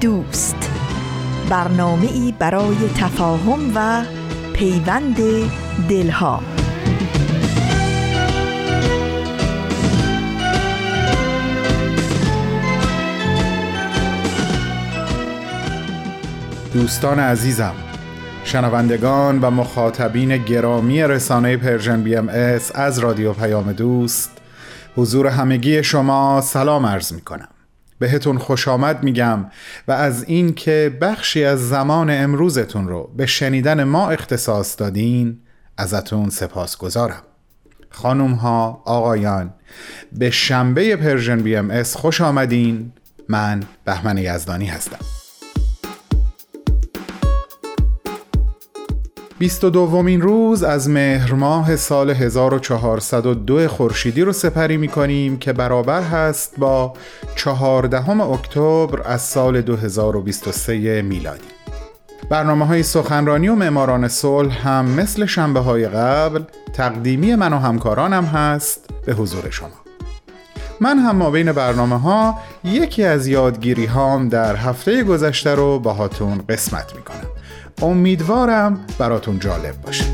دوست. برنامه ای برای تفاهم و پیوند دلها. دوستان عزیزم شنوندگان و مخاطبین گرامی رسانه Persian BMS رادیو پیام دوست حضور همگی شما سلام عرض می کنم بهتون خوش آمد میگم و از این که بخشی از زمان امروزتون رو به شنیدن ما اختصاص دادین ازتون سپاسگزارم خانوم ها آقایان به شنبه Persian BMS خوش آمدین. من بهمن یزدانی هستم. بیست و دومین روز از مهر ماه سال 1402 خورشیدی رو سپری می کنیم که برابر هست با چهاردهم اکتبر از سال 2023 میلادی. برنامه های سخنرانی و معماران صلح هم مثل شنبه های قبل تقدیمی من و همکارانم هست به حضور شما. من هم ما بین برنامه ها یکی از یادگیری هام در هفته گذشته رو باهاتون قسمت می کنم امیدوارم براتون جالب باشه.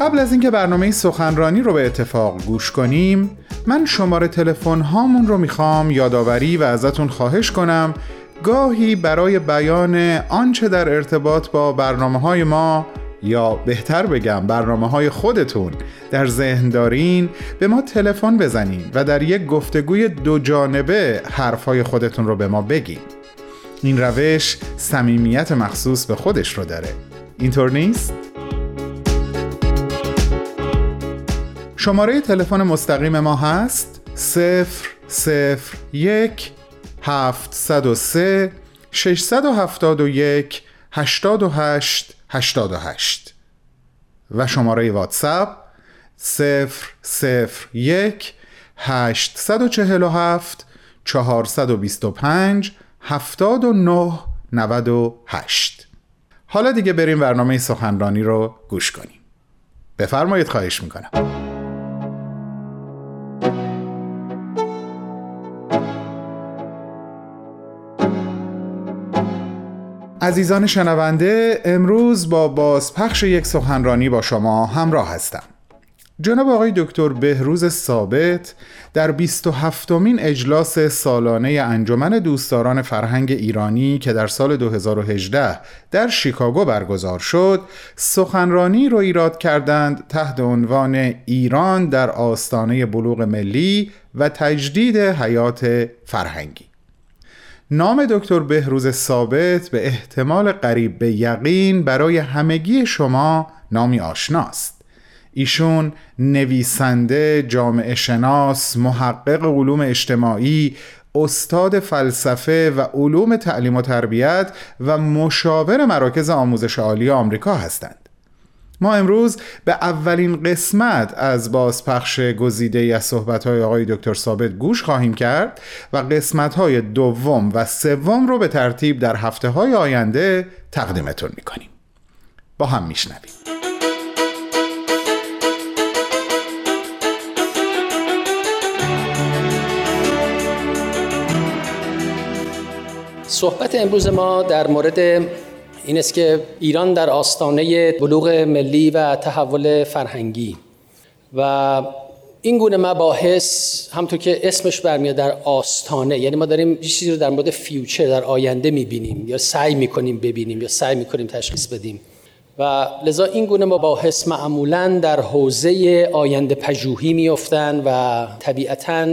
قبل از اینکه برنامه سخنرانی رو به اتفاق گوش کنیم من شماره تلفن هامون رو می‌خوام یادآوری و ازتون خواهش کنم گاهی برای بیان آنچه در ارتباط با برنامه های ما یا بهتر بگم برنامه های خودتون در ذهن دارین به ما تلفن بزنین و در یک گفتگوی دو جانبه حرفهای خودتون رو به ما بگین. این روش صمیمیت مخصوص به خودش رو داره اینطور نیست؟ شماره تلفن مستقیم ما هست 0 0 1 703 671 88 88 و شماره واتساپ 0 0 1 847 425 79 98 حالا دیگه بریم برنامه سخنرانی رو گوش کنیم. بفرمایید خواهش می‌کنم. عزیزان شنونده امروز با بازپخش یک سخنرانی با شما همراه هستم. جناب آقای دکتر بهروز ثابت در 27 مین اجلاس سالانه انجمن دوستداران فرهنگ ایرانی که در سال 2018 در شیکاگو برگزار شد سخنرانی رو ایراد کردند تحت عنوان ایران در آستانه بلوغ ملی و تجدید حیات فرهنگی. نام دکتر بهروز ثابت به احتمال قریب به یقین برای همگی شما نامی آشناست. ایشون نویسنده، جامعه شناس، محقق علوم اجتماعی، استاد فلسفه و علوم تعلیم و تربیت و مشاور مراکز آموزش عالی آمریکا هستند. ما امروز به اولین قسمت از بازپخش گزیده ای از صحبت‌های آقای دکتر ثابت گوش خواهیم کرد و قسمت‌های دوم و سوم رو به ترتیب در هفته های آینده تقدیمتون می‌کنیم. با هم میشنویم. صحبت امروز ما در مورد این است که ایران در آستانه بلوغ ملی و تحول فرهنگی و این گونه مباحث همطور که اسمش برمیاد در آستانه یعنی ما داریم چیزی رو در مورد فیوچر در آینده می‌بینیم یا سعی می‌کنیم ببینیم یا سعی می‌کنیم تشخیص بدیم. و لذا این گونه مباحث معمولا در حوزه آینده پژوهی میافتند و طبیعتاً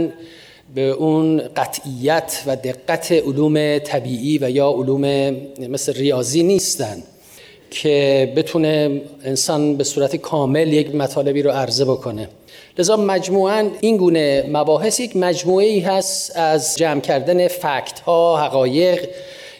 به اون قطعیت و دقت علوم طبیعی و یا علوم مثل ریاضی نیستن که بتونه انسان به صورت کامل یک مطالبی رو عرضه بکنه. لذا مجموعا این گونه مباحث یک مجموعه ای هست از جمع کردن فکت ها حقایق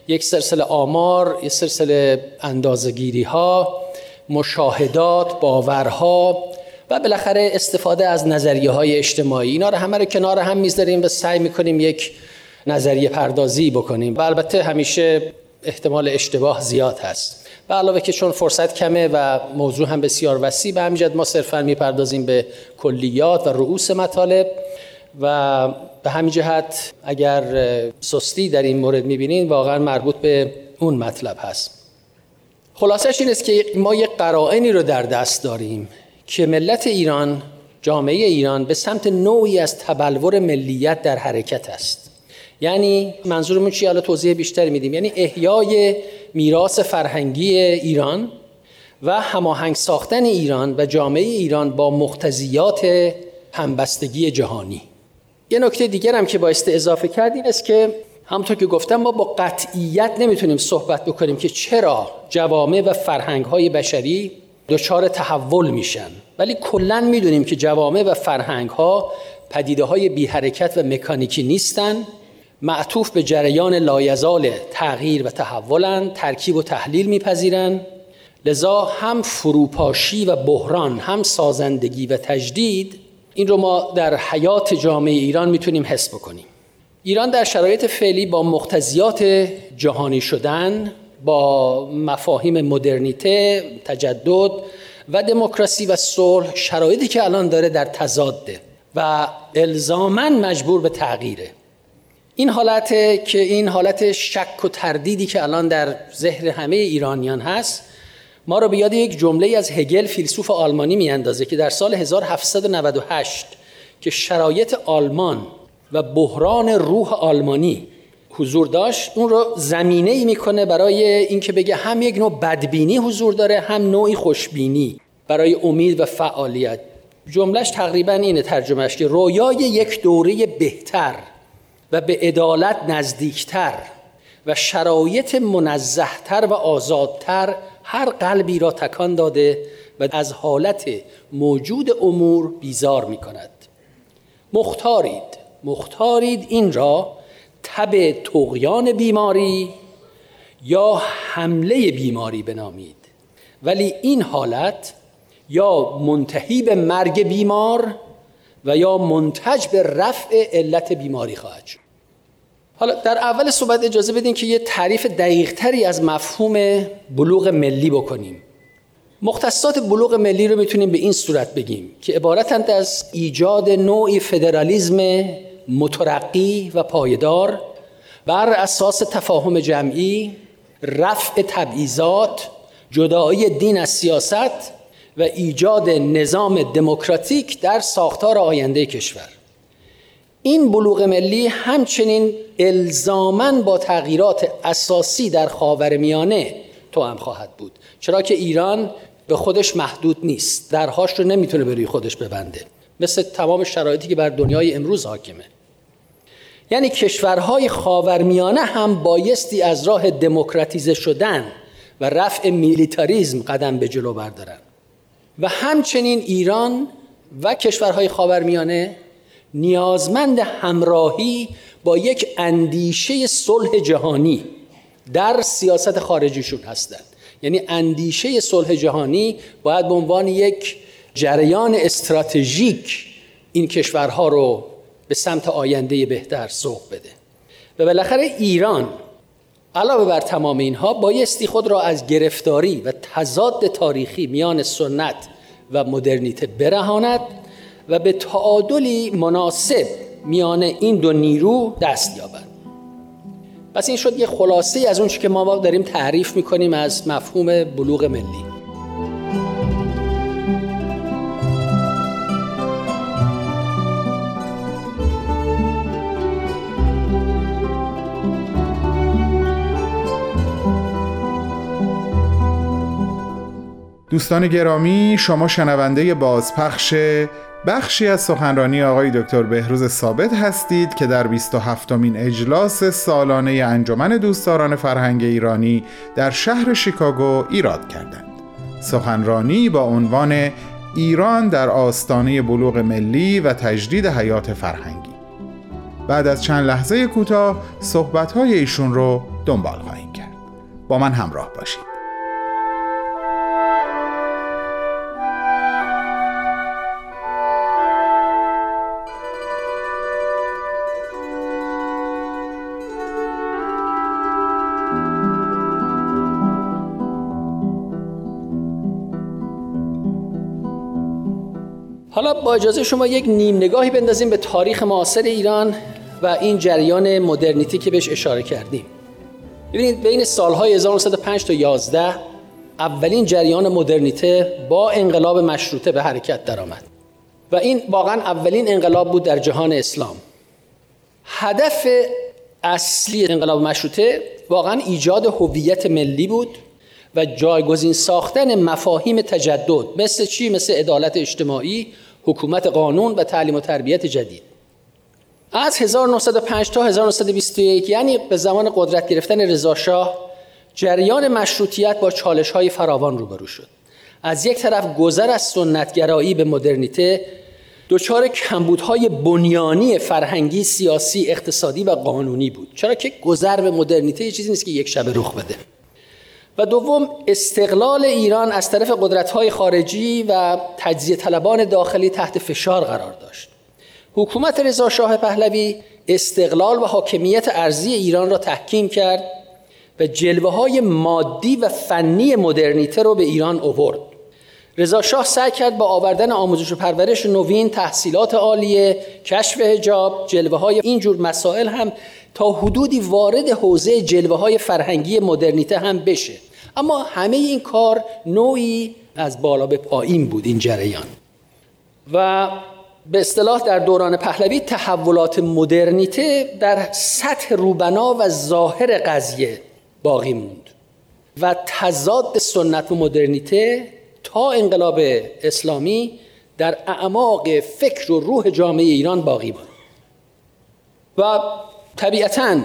یک سلسله آمار یک سلسله اندازگیری ها مشاهدات باورها و بالاخره استفاده از نظریه های اجتماعی. اینا رو همه رو کنار هم می‌ذاریم و سعی می‌کنیم یک نظریه پردازی بکنیم. و البته همیشه احتمال اشتباه زیاد هست. و علاوه که چون فرصت کمه و موضوع هم بسیار وسیع به همین ما صرفا می‌پردازیم به کلیات و رؤوس مطالب. و به همین جهت اگر سستی در این مورد می‌بینین واقعا مربوط به اون مطلب هست. خلاصش این است که ما یک قرائنی رو در دست داریم. که ملت ایران جامعه ایران به سمت نوعی از تبلور ملیت در حرکت است. یعنی منظورمون چی؟ حالا توضیح بیشتری میدیم. یعنی احیای میراث فرهنگی ایران و هماهنگ ساختن ایران و جامعه ایران با مقتضیات همبستگی جهانی. یه نکته دیگر هم که بایست اضافه کرد این است که همونطور که گفتم ما با قطعیت نمی‌تونیم صحبت بکنیم که چرا جوامع و فرهنگ های بشری دچار تحول میشن. ولی کلا می‌دونیم که جوامع و فرهنگ ها پدیده های بی حرکت و مکانیکی نیستن. معطوف به جریان لایزال تغییر و تحولن ترکیب و تحلیل میپذیرن. لذا هم فروپاشی و بحران هم سازندگی و تجدید این رو ما در حیات جامعه ایران می‌تونیم حس بکنیم. ایران در شرایط فعلی با مقتضیات جهانی شدن با مفاهیم مدرنیته تجدد و دموکراسی و صلح شرایطی که الان داره در تضاده و الزاما مجبور به تغییره. این حالت که این حالت شک و تردیدی که الان در ذهن همه ایرانیان هست ما رو به یاد یک جمله از هگل فیلسوف آلمانی میاندازه که در سال 1798 که شرایط آلمان و بحران روح آلمانی حضور داشت اون رو زمینه ای می‌کنه برای اینکه بگه هم یک نوع بدبینی حضور داره هم نوعی خوشبینی برای امید و فعالیت. جملهش تقریبا اینه ترجمهش که رویای یک دوره بهتر و به عدالت نزدیکتر و شرایط منزهتر و آزادتر هر قلبی را تکان داده و از حالت موجود امور بیزار می کند مختارید مختارید این را تب تقیان بیماری یا حمله بیماری بنامید. ولی این حالت یا منتهی به مرگ بیمار و یا منتج به رفع علت بیماری خواهد شد. حالا در اول صحبت اجازه بدین که یه تعریف دقیقتری از مفهوم بلوغ ملی بکنیم. مختصات بلوغ ملی رو می‌تونیم به این صورت بگیم که عبارتند از ایجاد نوعی فدرالیزم مترقی و پایدار بر اساس تفاهم جمعی رفع تبعیضات جدایی دین از سیاست و ایجاد نظام دموکراتیک در ساختار آینده کشور. این بلوغ ملی همچنین الزامن با تغییرات اساسی در خاور میانه تو هم خواهد بود. چرا که ایران به خودش محدود نیست. درهاش رو نمی‌تونه به روی خودش ببنده. مثل تمام شرایطی که بر دنیای امروز حاکمه. یعنی کشورهای خاورمیانه هم بایستی از راه دموکراتیزه شدن و رفع میلیتاریزم قدم به جلو بردارن. و همچنین ایران و کشورهای خاورمیانه نیازمند همراهی با یک اندیشه صلح جهانی در سیاست خارجیشون هستند. یعنی اندیشه صلح جهانی باید به عنوان یک جریان استراتژیک این کشورها رو به سمت آینده بهتر سوق بده. و بالاخره ایران علاوه بر تمام اینها بایستی خود را از گرفتاری و تضاد تاریخی میان سنت و مدرنیته برهاند و به تعادلی مناسب میان این دو نیرو دست یابد پس این شد یه خلاصه از اون که ما داریم تعریف می‌کنیم از مفهوم بلوغ ملی. دوستان گرامی شما شنونده بازپخش بخشی از سخنرانی آقای دکتر بهروز ثابت هستید که در 27 مین اجلاس سالانه انجمن دوستداران فرهنگ ایرانی در شهر شیکاگو ایراد کردند. سخنرانی با عنوان ایران در آستانه بلوغ ملی و تجدید حیات فرهنگی. بعد از چند لحظه کوتاه صحبت‌های ایشون رو دنبال خواهیم کرد. با من همراه باشید. اجازه شما یک نیم نگاهی بندازیم به تاریخ معاصر ایران و این جریان مدرنیتی که بهش اشاره کردیم. ببینید بین سالهای 1905 تا 11 اولین جریان مدرنیته با انقلاب مشروطه به حرکت درآمد. و این واقعا اولین انقلاب بود در جهان اسلام. هدف اصلی انقلاب مشروطه واقعا ایجاد هویت ملی بود و جایگزین ساختن مفاهیم تجدد مثل چی؟ مثل عدالت اجتماعی حکومت قانون و تعلیم و تربیت جدید. از 1905 تا 1921 یعنی به زمان قدرت گرفتن رضا شاه جریان مشروطیت با چالش های فراوان روبرو شد. از یک طرف گذر از سنتگرایی به مدرنیته دچار کمبودهای بنیانی فرهنگی، سیاسی، اقتصادی و قانونی بود. چرا که گذر به مدرنیته یه چیزی نیست که یک شب رخ بده. و دوم استقلال ایران از طرف قدرت‌های خارجی و تجزیه طلبان داخلی تحت فشار قرار داشت. حکومت رضا شاه پهلوی استقلال و حاکمیت ارزی ایران را تحکیم کرد و جلوه های مادی و فنی مدرنیته رو به ایران اوورد رضا شاه سعی کرد با آوردن آموزش و پرورش نوین تحصیلات عالیه کشف حجاب جلوه های اینجور مسائل هم تا حدودی وارد حوزه جلوه های فرهنگی مدرنیته هم بشه. اما همه این کار نوعی از بالا به پایین بود این جریان. و به اصطلاح در دوران پهلوی تحولات مدرنیته در سطح روبنا و ظاهر قضیه باقی موند. و تضاد سنت و مدرنیته تا انقلاب اسلامی در اعماق فکر و روح جامعه ایران باقی بود. و طبیعتا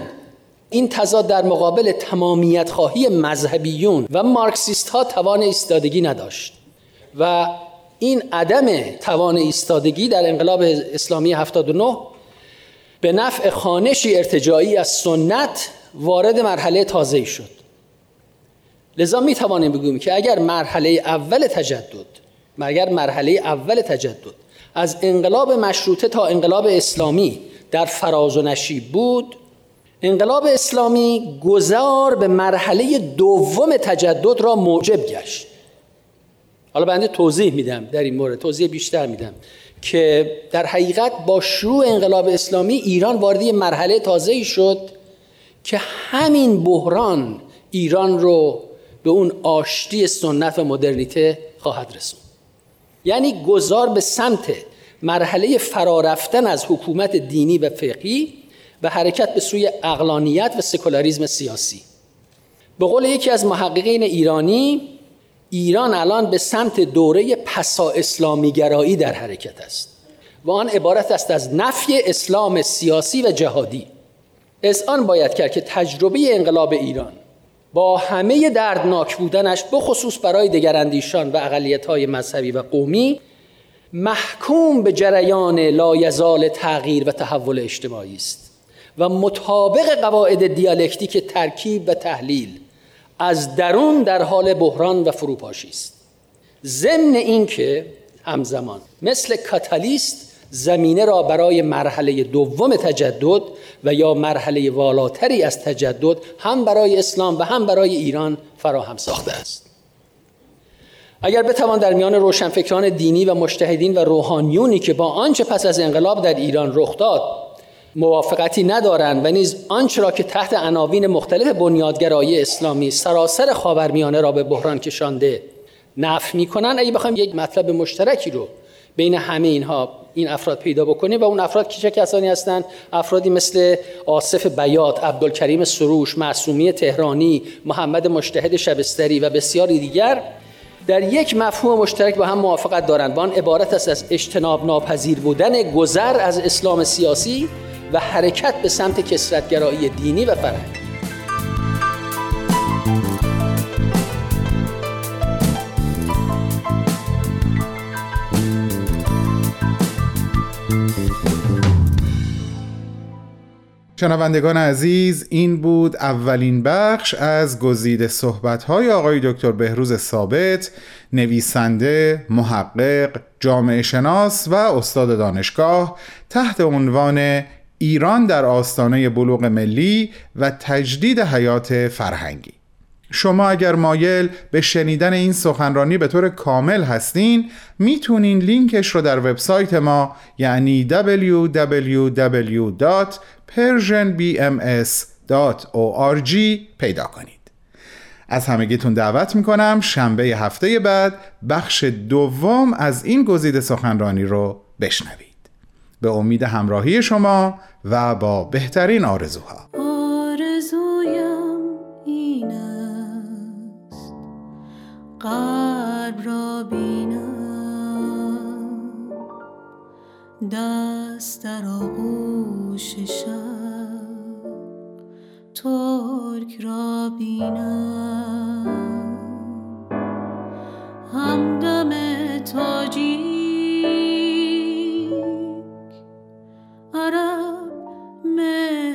این تضاد در مقابل تمامیت خواهی مذهبیون و مارکسیست ها توان ایستادگی نداشت و این عدم توان ایستادگی در انقلاب اسلامی 79 به نفع خانشی ارتجایی از سنت وارد مرحله تازه شد. لذا می توانیم بگوییم که اگر مرحله اول تجدد اگر مرحله اول تجدد از انقلاب مشروطه تا انقلاب اسلامی در فراز و نشیب بود انقلاب اسلامی گذار به مرحله دوم تجدد را موجب گشت. حالا بنده توضیح میدم در این مورد توضیح بیشتر میدم که در حقیقت با شروع انقلاب اسلامی ایران وارد مرحله تازه شد که همین بحران ایران رو به اون آشتی سنت و مدرنیته خواهد رسوند. یعنی گذار به سمت مرحله فرارفتن از حکومت دینی و فقهی و حرکت به سوی اقلانیت و سکولاریزم سیاسی. به قول یکی از محققین ایرانی ایران الان به سمت دوره پسا اسلامی گرایی در حرکت است و آن عبارت است از نفی اسلام سیاسی و جهادی. از آن باید کرد که تجربه انقلاب ایران با همه دردناک بودنش بخصوص برای دگراندیشان و های مذهبی و قومی محکوم به جریان لایزال تغییر و تحول اجتماعی است. و مطابق قواعد دیالکتیک ترکیب و تحلیل از درون در حال بحران و فروپاشی است. ضمن اینکه همزمان مثل کاتالیست زمینه را برای مرحله دوم تجدد و یا مرحله والاتری از تجدد هم برای اسلام و هم برای ایران فراهم ساخته است. اگر بتوان در میان روشنفکران دینی و مشتهدین و روحانیونی که با آنچه پس از انقلاب در ایران رخ داد موافقتی ندارند و نیز آنچه را که تحت عناوین مختلف بنیادگرایی اسلامی سراسر خاورمیانه را به بحران کشانده نفی می‌کنن اگه بخوایم یک مطلب مشترکی رو بین همه اینها این افراد پیدا بکنیم و اون افراد چه کسانی هستند؟ افرادی مثل آصف بیات عبدالکریم سروش معصومی تهرانی محمد مشتهد شبستری و بسیاری دیگر در یک مفهوم مشترک با هم موافقت دارند. و آن عبارت است از اجتناب ناپذیر بودن گذر از اسلام سیاسی و حرکت به سمت کسرتگرایی دینی و فرهنگی. شنوندگان عزیز این بود اولین بخش از گزیده صحبت‌های آقای دکتر بهروز ثابت نویسنده، محقق، جامعه شناس و استاد دانشگاه تحت عنوان ایران در آستانه بلوغ ملی و تجدید حیات فرهنگی. شما اگر مایل به شنیدن این سخنرانی به طور کامل هستین می‌تونین لینکش رو در وبسایت ما یعنی www.persianbms.org پیدا کنید. از همگیتون دعوت می‌کنم شنبه هفته بعد بخش دوم از این گزیده سخنرانی رو بشنوید. به امید همراهی شما و با بهترین آرزوها. قلب را بینم. دست در آغوش شب ترک را بینم. همدم تاجیک عرب مه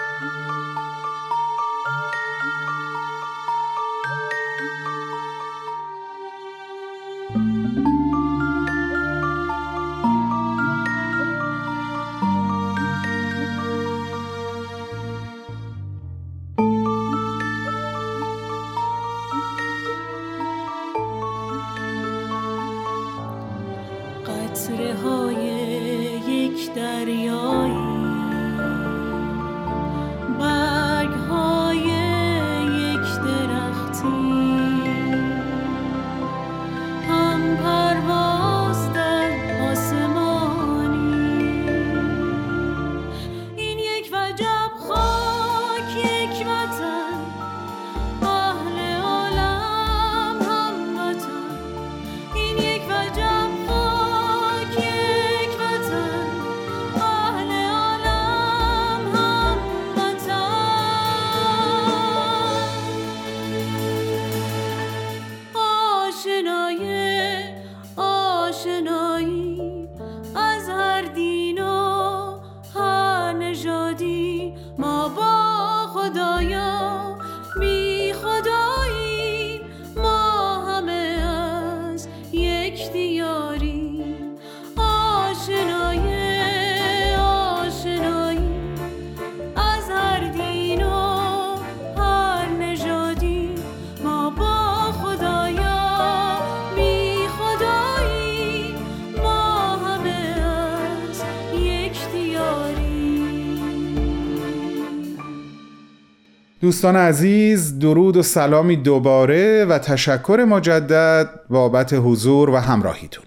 دوستان عزیز درود و سلامی دوباره و تشکر مجدد بابت حضور و همراهیتون.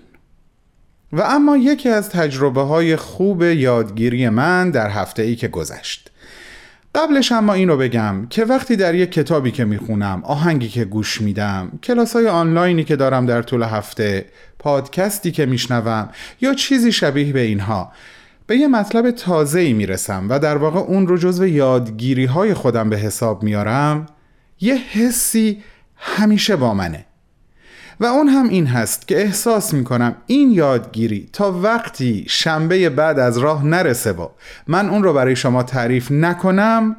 و اما یکی از تجربه های خوب یادگیری من در هفته ای که گذشت. قبلش اما این رو بگم که وقتی در یک کتابی که می‌خونم آهنگی که گوش میدم کلاس های آنلاینی که دارم در طول هفته پادکستی که میشنوم یا چیزی شبیه به اینها به یه مطلب تازه ای می‌رسم و در واقع اون رو جزو یادگیری های خودم به حساب میارم یه حسی همیشه با منه. و اون هم این هست که احساس می‌کنم این یادگیری تا وقتی شنبه بعد از راه نرسه با من اون رو برای شما تعریف نکنم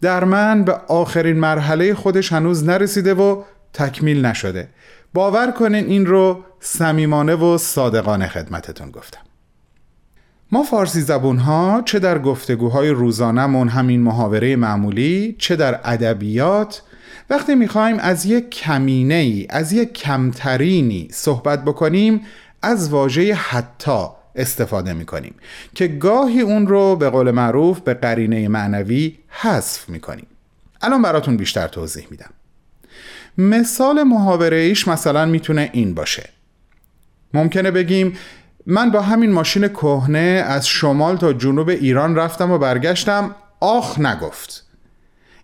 در من به آخرین مرحله خودش هنوز نرسیده و تکمیل نشده. باور کنین این رو صمیمانه و صادقانه خدمتتون گفتم. ما فارسی زبون ها چه در گفتگوهای روزانمون همین محاوره معمولی چه در ادبیات وقتی می‌خوایم از یک کمینه ای از یک کمترینی صحبت بکنیم از واژه حتی استفاده می‌کنیم که گاهی اون رو به قول معروف به قرینه معنوی حذف می‌کنیم. الان براتون بیشتر توضیح میدم. مثال محاوره ایش مثلا می‌تونه این باشه. ممکنه بگیم من با همین ماشین کهنه از شمال تا جنوب ایران رفتم و برگشتم آخ نگفت.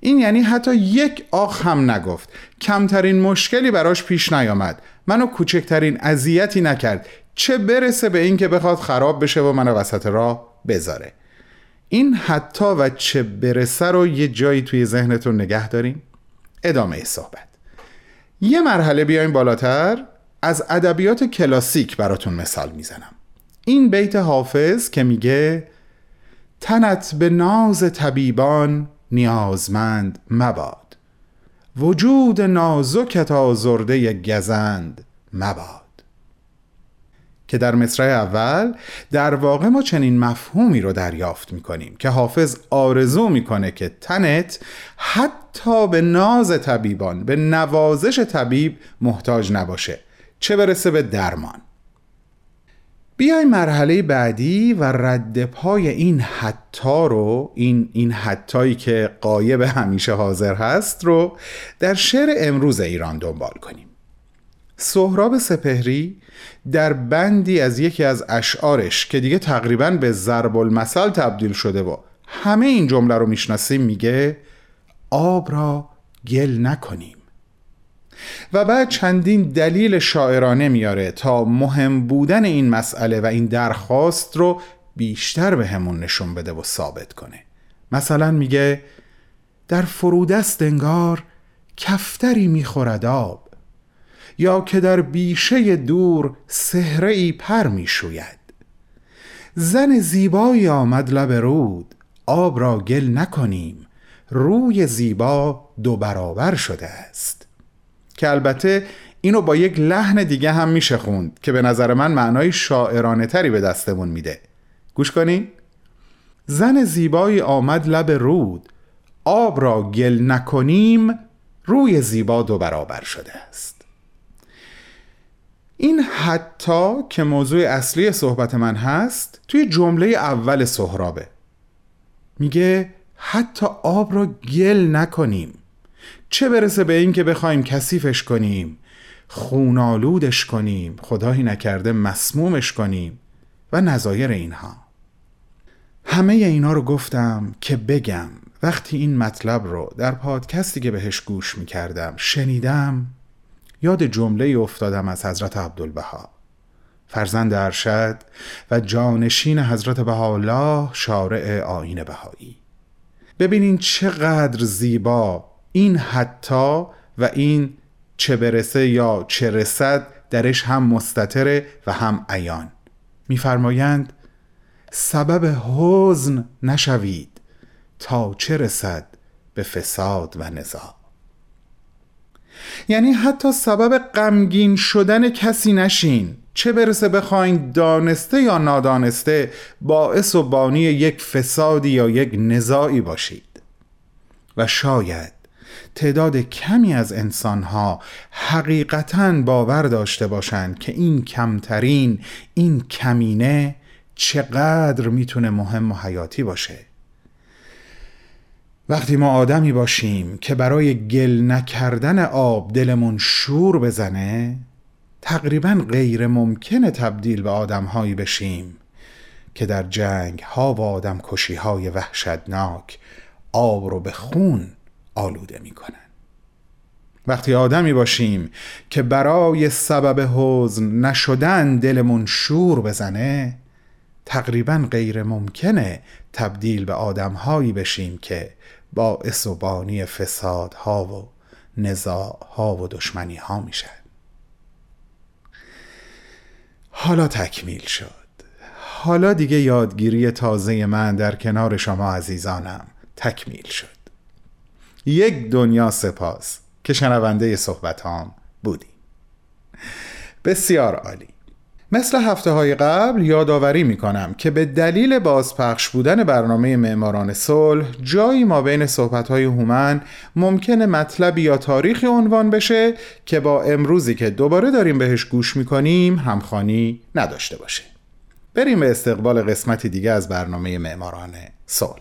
این یعنی حتی یک آخ هم نگفت. کمترین مشکلی براش پیش نیامد. منو کوچکترین اذیتی نکرد. چه برسه به این که بخواد خراب بشه و منو وسط راه بذاره. این حتی و چه برسه رو یه جایی توی ذهنتون نگه داریم ادامه صحبت. یه مرحله بیایم بالاتر. از ادبیات کلاسیک براتون مثال می‌زنم. این بیت حافظ که میگه تنت به ناز طبیبان نیازمند مباد. وجود نازکت آزرده گزند مباد. که در مصرع اول در واقع ما چنین مفهومی رو دریافت می‌کنیم که حافظ آرزو می‌کنه که تنت حتی به ناز طبیبان به نوازش طبیب محتاج نباشه. چه برسه به درمان؟ بیای مرحله بعدی و رد پای این حتی رو این این حتایی که قایب همیشه حاضر هست رو در شعر امروز ایران دنبال کنیم. سهراب سپهری در بندی از یکی از اشعارش که دیگه تقریبا به ضرب المثل تبدیل شده و همه این جمله رو می‌شناسیم میگه آب را گل نکنیم. و بعد چندین دلیل شاعرانه میاره تا مهم بودن این مسئله و این درخواست رو بیشتر به همون نشون بده و ثابت کنه. مثلا میگه در فرودست انگار کفتری می‌خورد آب یا که در بیشه دور سهره ای پر می‌شوید. زن زیبایی آمد لب رود آب را گل نکنیم روی زیبا دو برابر شده است. که البته اینو با یک لحن دیگه هم میشه خوند که به نظر من معنای شاعرانه تری به دستمون میده. گوش کنین. زن زیبایی آمد لب رود. آب را گل نکنیم روی زیبا دو برابر شده است. این حتی که موضوع اصلی صحبت من هست توی جمله اول سهرابه. میگه حتی آب را گل نکنیم. چه برسه به این که بخوایم کثیفش کنیم خونالودش کنیم خدایی نکرده مسمومش کنیم و نظایر اینها. همه اینا رو گفتم که بگم. وقتی این مطلب رو در پادکستی که بهش گوش می‌کردم شنیدم یاد جمله افتادم از حضرت عبدالبها. فرزند ارشد و جانشین حضرت بهاءالله شارع آین بهایی. ببینین چقدر زیبا این حتی و این چه برسه یا چه رسد درش هم مستطره و هم عیان. میفرمایند سبب حزن نشوید تا چه رسد به فساد و نزاع. یعنی حتی سبب غمگین شدن کسی نشین. چه برسه بخواین دانسته یا نادانسته باعث و بانی یک فسادی یا یک نزاعی باشید. و شاید تعداد کمی از انسانها حقیقتا باور داشته باشند که این کمترین این کمینه چقدر می‌تونه مهم و حیاتی باشه. وقتی ما آدمی باشیم که برای گل نکردن آب دلمون شور بزنه تقریبا غیر ممکنه تبدیل به آدمهایی بشیم که در جنگ ها و آدم کشی های وحشتناک آب رو به خون آلوده می‌کنن. وقتی آدمی باشیم که برای سبب حزن نشدن دلمون شور بزنه تقریبا غیر ممکنه تبدیل به آدمهایی بشیم که باعث و بانی فسادها و نزاعها و دشمنی ها میشن. حالا تکمیل شد. حالا دیگه یادگیری تازه من در کنار شما عزیزانم تکمیل شد. یک دنیا سپاس که شنونده صحبت هام بودی. بسیار عالی. مثل هفته های قبل یادآوری می کنم که به دلیل بازپخش بودن برنامه معماران صلح جایی ما بین صحبت های هومن ممکنه مطلبی یا تاریخی عنوان بشه که با امروزی که دوباره داریم بهش گوش می کنیم همخانی نداشته باشه. بریم به استقبال قسمتی دیگه از برنامه معماران صلح.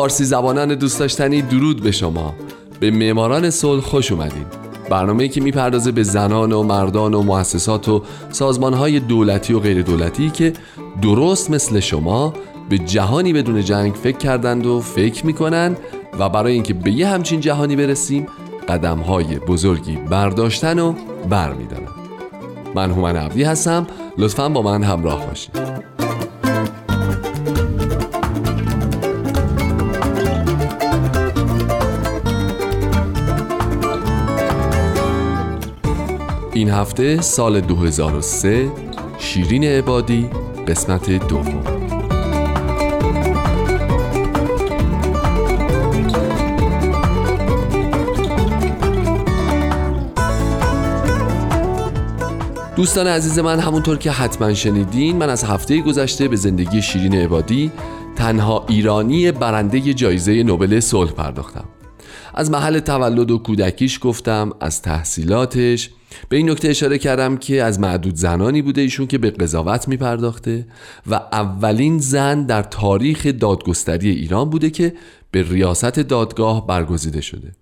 فارسی زبانان دوست داشتنی درود به شما. به معماران صلح خوش اومدین. برنامه‌ای که می‌پردازه به زنان و مردان و مؤسسات و سازمانهای دولتی و غیر دولتی که درست مثل شما به جهانی بدون جنگ فکر کردند و فکر می‌کنن و برای اینکه به یه همچین جهانی برسیم قدمهای بزرگی برداشتن و برمیدارن. من هومن عبدی هستم. لطفا با من همراه باشید. این هفته سال 2003 شیرین عبادی قسمت دوم. دوستان عزیز من همونطور که حتما شنیدین من از هفته گذشته به زندگی شیرین عبادی تنها ایرانی برنده جایزه نوبل صلح پرداختم. از محل تولد و کودکیش گفتم از تحصیلاتش به این نکته اشاره کردم که از معدود زنانی بوده ایشون که به قضاوت می پرداخته و اولین زن در تاریخ دادگستری ایران بوده که به ریاست دادگاه برگزیده شده.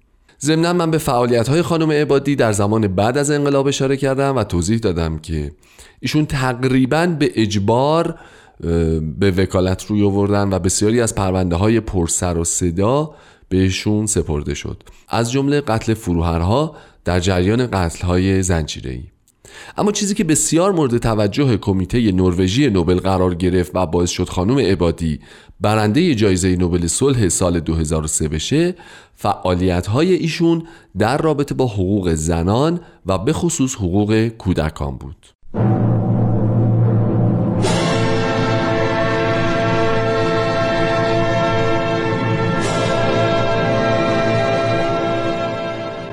ضمنا من به فعالیت های خانم عبادی در زمان بعد از انقلاب اشاره کردم و توضیح دادم که ایشون تقریبا به اجبار به وکالت روی آوردن و بسیاری از پرونده های پرسر و صدا بهشون سپرده شد. از جمله قتل فروهرها در جریان قتل های زنجیره‌ای. اما چیزی که بسیار مورد توجه کمیته نروژی نوبل قرار گرفت و باعث شد خانم عبادی برنده جایزه نوبل صلح سال 2003 بشه فعالیت های ایشون در رابطه با حقوق زنان و به خصوص حقوق کودکان بود.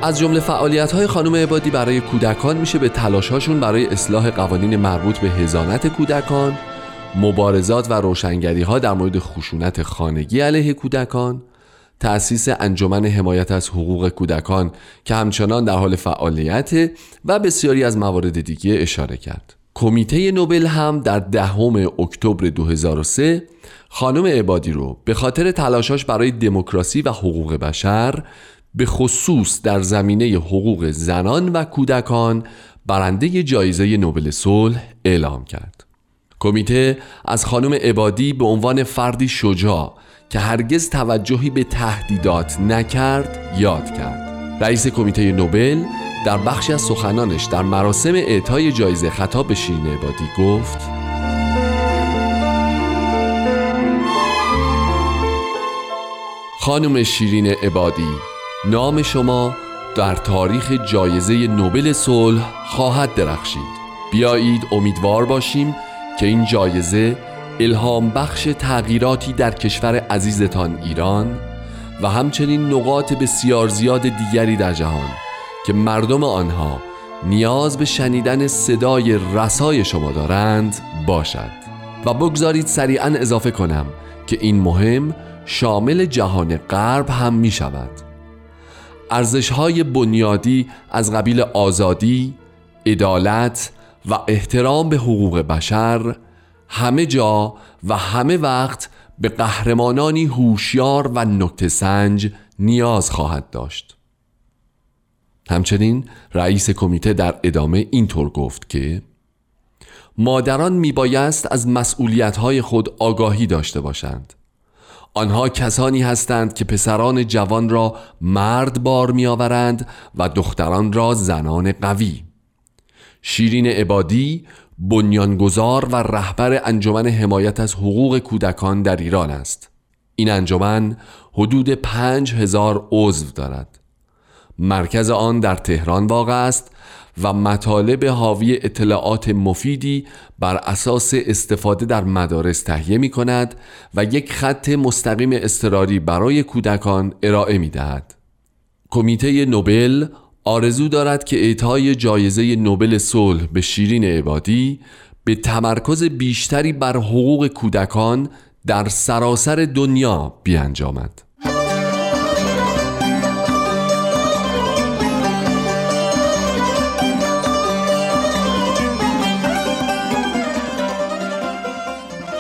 از جمله فعالیت های خانم عبادی برای کودکان میشه به تلاشهاشون برای اصلاح قوانین مربوط به هزانت کودکان مبارزات و روشنگری ها در مورد خشونت خانگی علیه کودکان تأسیس انجمن حمایت از حقوق کودکان که همچنان در حال فعالیت و بسیاری از موارد دیگه اشاره کرد. کمیته نوبل هم در دهم اکتبر 2003 خانم عبادی رو به خاطر تلاشاش برای دموکراسی و حقوق بشر به خصوص در زمینه حقوق زنان و کودکان برنده جایزه نوبل صلح اعلام کرد. کمیته از خانم عبادی به عنوان فردی شجاع که هرگز توجهی به تهدیدات نکرد یاد کرد. رئیس کمیته نوبل در بخشی از سخنانش در مراسم اعطای جایزه خطاب به شیرین عبادی گفت خانم شیرین عبادی نام شما در تاریخ جایزه نوبل صلح خواهد درخشید. بیایید امیدوار باشیم که این جایزه الهام بخش تغییراتی در کشور عزیزتان ایران و همچنین نقاط بسیار زیاد دیگری در جهان که مردم آنها نیاز به شنیدن صدای رسای شما دارند باشد. و بگذارید سریعا اضافه کنم که این مهم شامل جهان غرب هم می شود ارزش های بنیادی از قبیل آزادی، عدالت و احترام به حقوق بشر همه جا و همه وقت به قهرمانانی هوشیار و نکته سنج نیاز خواهد داشت. همچنین رئیس کمیته در ادامه اینطور گفت که مادران میبایست از مسئولیت‌های خود آگاهی داشته باشند آنها کسانی هستند که پسران جوان را مرد بار میآورند و دختران را زنان قوی. شیرین عبادی بنیانگذار و رهبر انجمن حمایت از حقوق کودکان در ایران است. این انجمن حدود پنج هزار عضو دارد. مرکز آن در تهران واقع است و مطالب حاوی اطلاعات مفیدی بر اساس استفاده در مدارس تهیه می کند و یک خط مستقیم استراری برای کودکان ارائه می دهد. کمیته نوبل آرزو دارد که اعطای جایزه نوبل صلح به شیرین عبادی به تمرکز بیشتری بر حقوق کودکان در سراسر دنیا بیانجامد.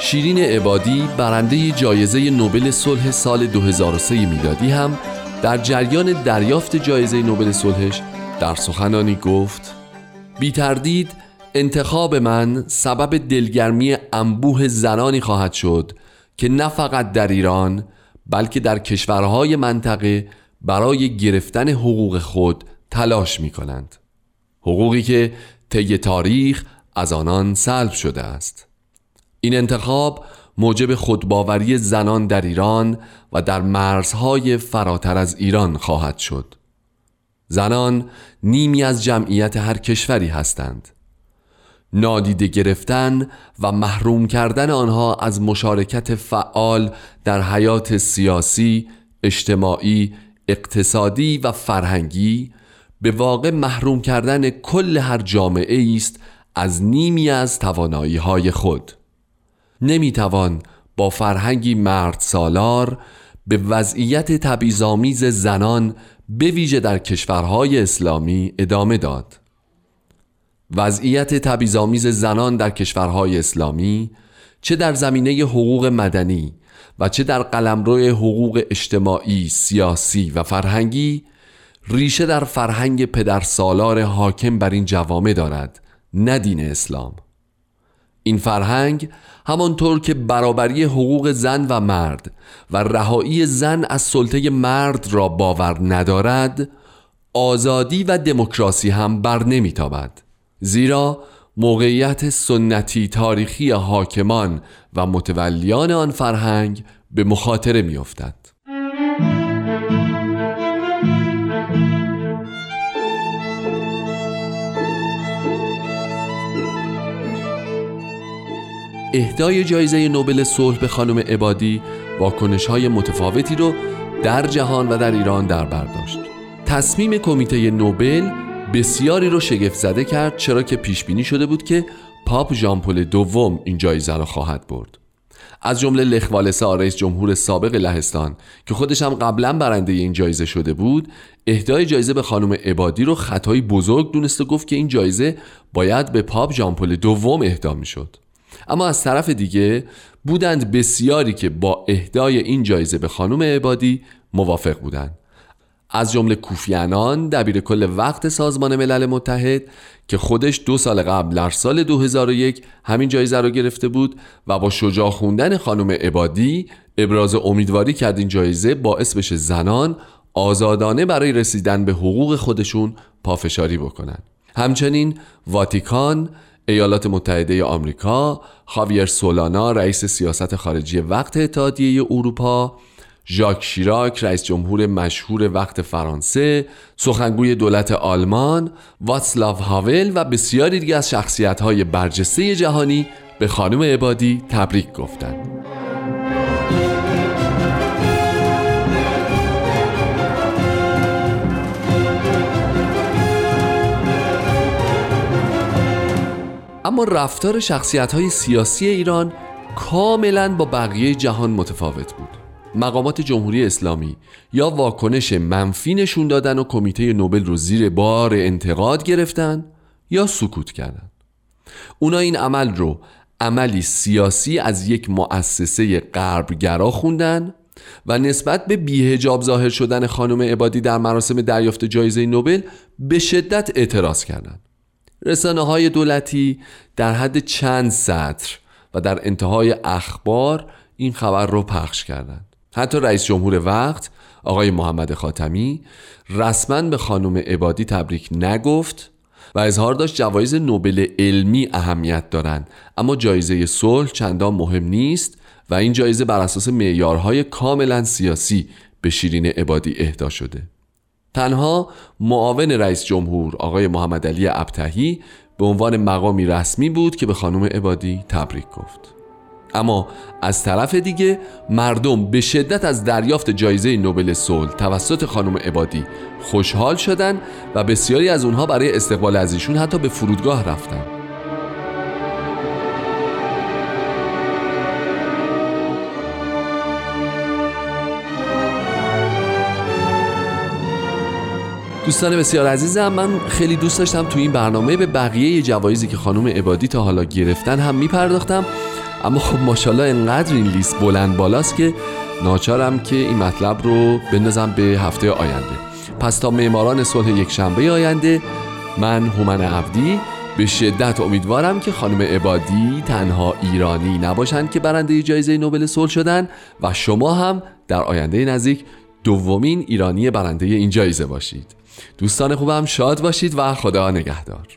شیرین عبادی برنده جایزه نوبل صلح سال 2003 میلادی هم در جریان دریافت جایزه نوبل صلحش در سخنانی گفت بی تردید انتخاب من سبب دلگرمی انبوه زنانی خواهد شد که نه فقط در ایران بلکه در کشورهای منطقه برای گرفتن حقوق خود تلاش می کنند حقوقی که طی تاریخ از آنان سلب شده است. این انتخاب موجب خودباوری زنان در ایران و در مرزهای فراتر از ایران خواهد شد. زنان نیمی از جمعیت هر کشوری هستند. نادیده گرفتن و محروم کردن آنها از مشارکت فعال در حیات سیاسی، اجتماعی، اقتصادی و فرهنگی به واقع محروم کردن کل هر جامعه است از نیمی از توانایی های خود. نمی‌توان با فرهنگی مرد سالار به وضعیت تبعیض‌آمیز زنان به ویژه در کشورهای اسلامی ادامه داد. وضعیت تبعیض‌آمیز زنان در کشورهای اسلامی چه در زمینه حقوق مدنی و چه در قلمرو حقوق اجتماعی، سیاسی و فرهنگی ریشه در فرهنگ پدرسالار حاکم بر این جوامع دارد نه دین اسلام. این فرهنگ همانطور که برابری حقوق زن و مرد و رهایی زن از سلطه مرد را باور ندارد آزادی و دموکراسی هم بر نمیتابد. زیرا موقعیت سنتی تاریخی حاکمان و متولیان آن فرهنگ به مخاطره میافتد. اهدای جایزه نوبل صلح به خانم عبادی واکنش های متفاوتی رو در جهان و در ایران در برداشت تصمیم کمیته نوبل بسیاری رو شگفت زده کرد چرا که پیش بینی شده بود که پاپ ژان پل دوم این جایزه را خواهد برد. از جمله لخ والسا رئیس جمهور سابق لهستان که خودش هم قبلا برنده این جایزه شده بود اهدای جایزه به خانم عبادی رو خطایی بزرگ دونست و گفت که این جایزه باید به پاپ ژان پل دوم اهدا می‌شد. اما از طرف دیگه بودند بسیاری که با اهدای این جایزه به خانم عبادی موافق بودند. از جمله کوفی عنان دبیر کل وقت سازمان ملل متحد که خودش دو سال قبل در سال 2001 همین جایزه را گرفته بود و با شجاع خوندن خانم عبادی ابراز امیدواری کرد این جایزه باعث بشه زنان آزادانه برای رسیدن به حقوق خودشون پافشاری بکنن. همچنین واتیکان ایالات متحده آمریکا خاویر سولانا رئیس سیاست خارجی وقت اتحادیه اروپا ژاک شیراک رئیس جمهور مشهور وقت فرانسه سخنگوی دولت آلمان واتسلاو هاول و بسیاری دیگر از شخصیت های برجسته جهانی به خانم عبادی تبریک گفتند. رفتار شخصیت های سیاسی ایران کاملا با بقیه جهان متفاوت بود مقامات جمهوری اسلامی یا واکنش منفی نشون دادن و کمیته نوبل رو زیر بار انتقاد گرفتن یا سکوت کردن اونا این عمل رو عملی سیاسی از یک مؤسسه غربگرا خوندن و نسبت به بیهجاب ظاهر شدن خانم عبادی در مراسم دریافت جایزه نوبل به شدت اعتراض کردند. رسانه های دولتی در حد چند سطر و در انتهای اخبار این خبر رو پخش کردند. حتی رئیس جمهور وقت آقای محمد خاتمی رسما به خانم عبادی تبریک نگفت و اظهار داشت جوایز نوبل علمی اهمیت دارند. اما جایزه صلح چندان مهم نیست و این جایزه بر اساس معیارهای کاملا سیاسی به شیرین عبادی اهدا شده. تنها معاون رئیس جمهور آقای محمد علی ابتهی به عنوان مقامی رسمی بود که به خانم عبادی تبریک گفت. اما از طرف دیگه مردم به شدت از دریافت جایزه نوبل صلح توسط خانم عبادی خوشحال شدن و بسیاری از اونها برای استقبال از ایشون حتی به فرودگاه رفتن. دوستان بسیار عزیزم من خیلی دوست داشتم تو این برنامه به بقیه جوایزی که خانم عبادی تا حالا گرفتن هم میپرداختم. اما خب ماشاءالله انقدر این لیست بلند بالاست که ناچارم که این مطلب رو بندازم به هفته آینده. پس تا معماران صلح یک شنبه آینده من هومن عبدی به شدت امیدوارم که خانم عبادی تنها ایرانی نباشند که برنده جایزه نوبل صلح شدن و شما هم در آینده نزدیک دومین ایرانی برنده این جایزه باشید. دوستان خوبم شاد باشید و خدا نگهدار.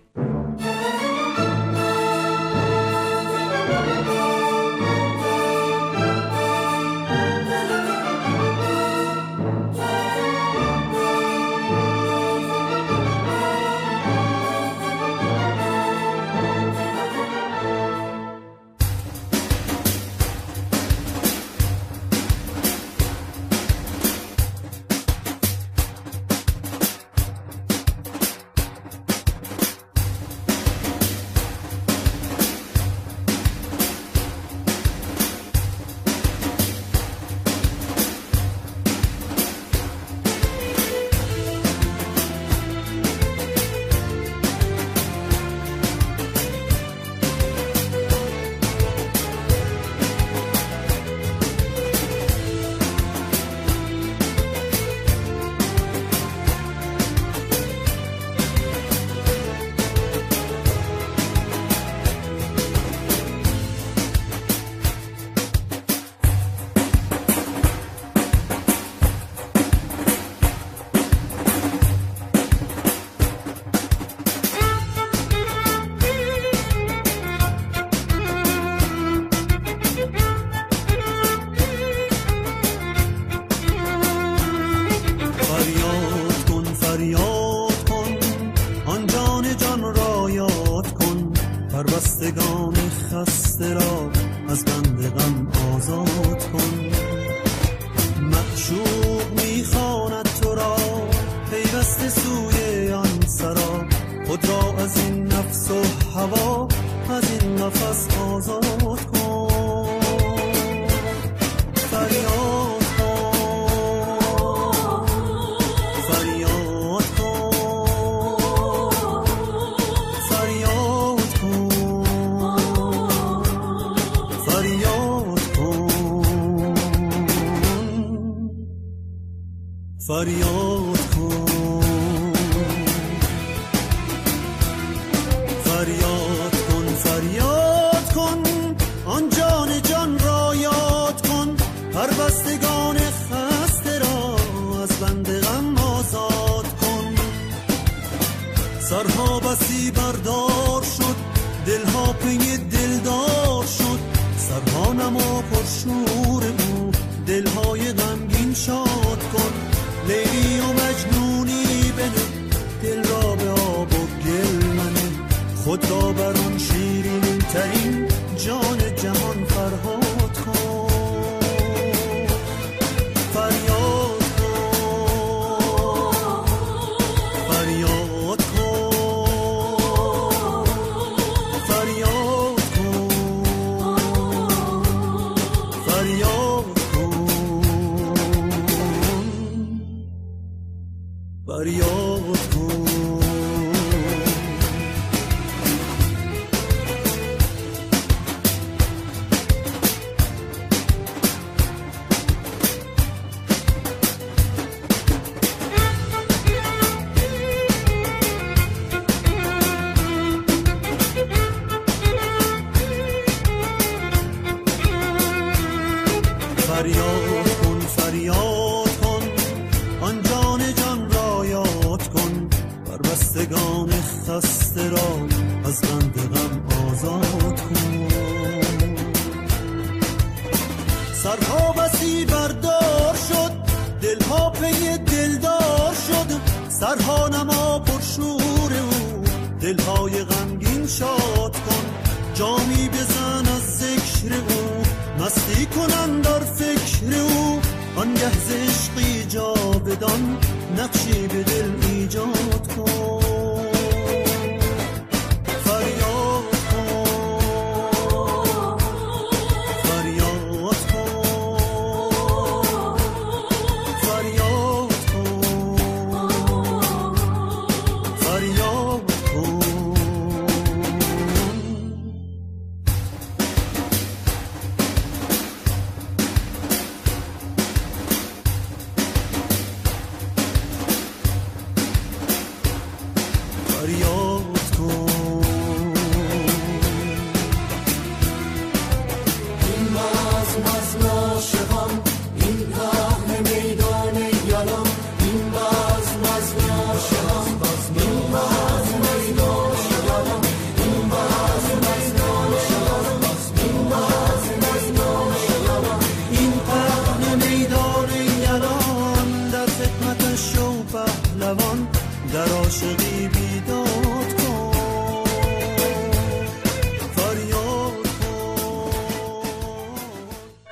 فریاد کن. فریاد کن فریاد کن. آن جان جان را یاد کن. پربستگان خسته را از بند غم آزاد کن. سرها بسی بردار شد. دلها پی دلدار شد. سرها نما پرشور او. دلهای غمگین شاد خود را بر فریاد کن فریاد کن. آن جان جان را یاد کن. بر بستگان خسته را از بند غم آزاد کن. سرها بسی بردار شد. دلها پی دلدار شد. سرها نما پرشور او. دلهای غمگین شاد کن. جامی بزن آنگه زشقی جا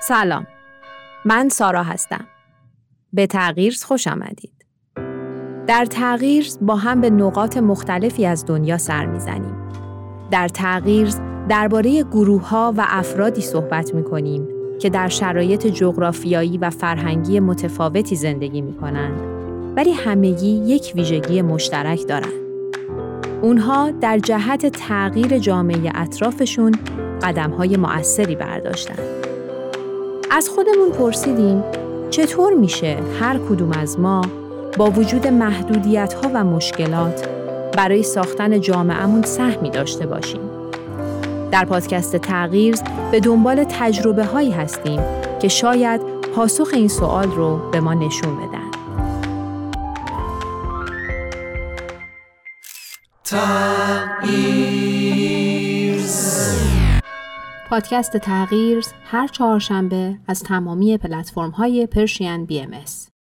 سلام من سارا هستم به تغییر خوش آمدید در تغییر با هم به نقاط مختلفی از دنیا سر می‌زنیم در تغییر درباره گروه ها و افرادی صحبت می کنیم که در شرایط جغرافیایی و فرهنگی متفاوتی زندگی می کنند ولی همگی یک ویژگی مشترک دارند. اونها در جهت تغییر جامعه اطرافشون قدم های مؤثری برداشتند. از خودمون پرسیدیم چطور میشه هر کدوم از ما با وجود محدودیت ها و مشکلات برای ساختن جامعهمون سهمی داشته باشیم. در پادکست تغییر به دنبال تجربه هایی هستیم که شاید پاسخ این سوال رو به ما نشون بدن. پادکست تغییر هر چهارشنبه از تمامی پلتفرم های Persian BM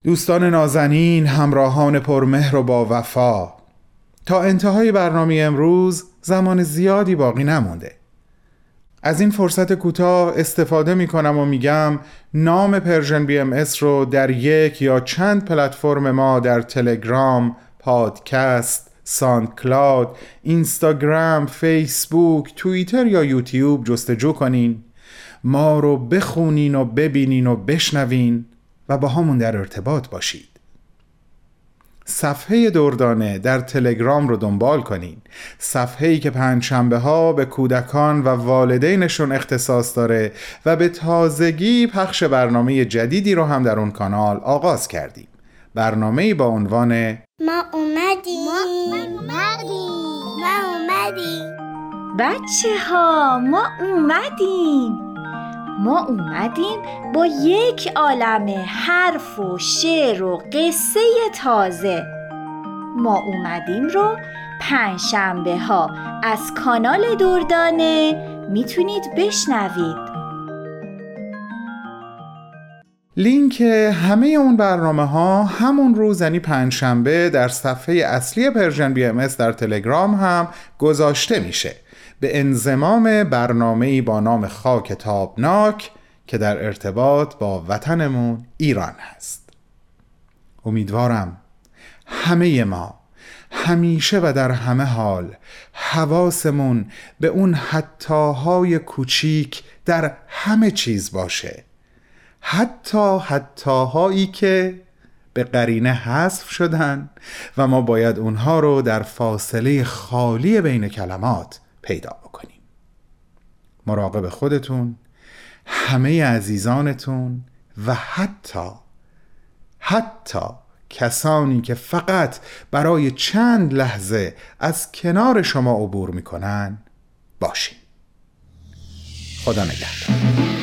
دوستان نازنین همراهان پرمهر و با وفا. تا انتهای برنامه امروز زمان زیادی باقی نمونده از این فرصت کوتاه استفاده می کنم و میگم نام Persian BMS رو در یک یا چند پلتفرم ما در تلگرام، پادکست، SoundCloud، اینستاگرام، فیسبوک، توییتر یا یوتیوب جستجو کنین. ما رو بخونین و ببینین و بشنوین و با همون در ارتباط باشید. صفحه دردانه در تلگرام رو دنبال کنین. صفحه ای که پنجشنبه ها به کودکان و والدینشون اختصاص داره و به تازگی پخش برنامه جدیدی رو هم در اون کانال آغاز کردیم. برنامه با عنوان ما اومدیم. ما اومدیم. ما اومدیم. بچه ها ما اومدیم. ما اومدیم با یک عالم حرف و شعر و قصه تازه. ما اومدیم رو پنجشنبه ها از کانال دردانه می‌تونید بشنوید. لینک همه اون برنامه ها همون روز یعنی پنجشنبه در صفحه اصلی Persian BMS در تلگرام هم گذاشته میشه. به انضمام برنامه با نام خاک تابناک که در ارتباط با وطنمون ایران هست. امیدوارم همه ما همیشه و در همه حال حواسمون به اون حتاهای کوچیک در همه چیز باشه. حتی حتاهایی که به قرینه حذف شدن و ما باید اونها رو در فاصله خالی بین کلمات پیدا بکنیم. مراقب خودتون همه عزیزانتون و حتی حتی کسانی که فقط برای چند لحظه از کنار شما عبور می‌کنن باشین. خدا نگهدار.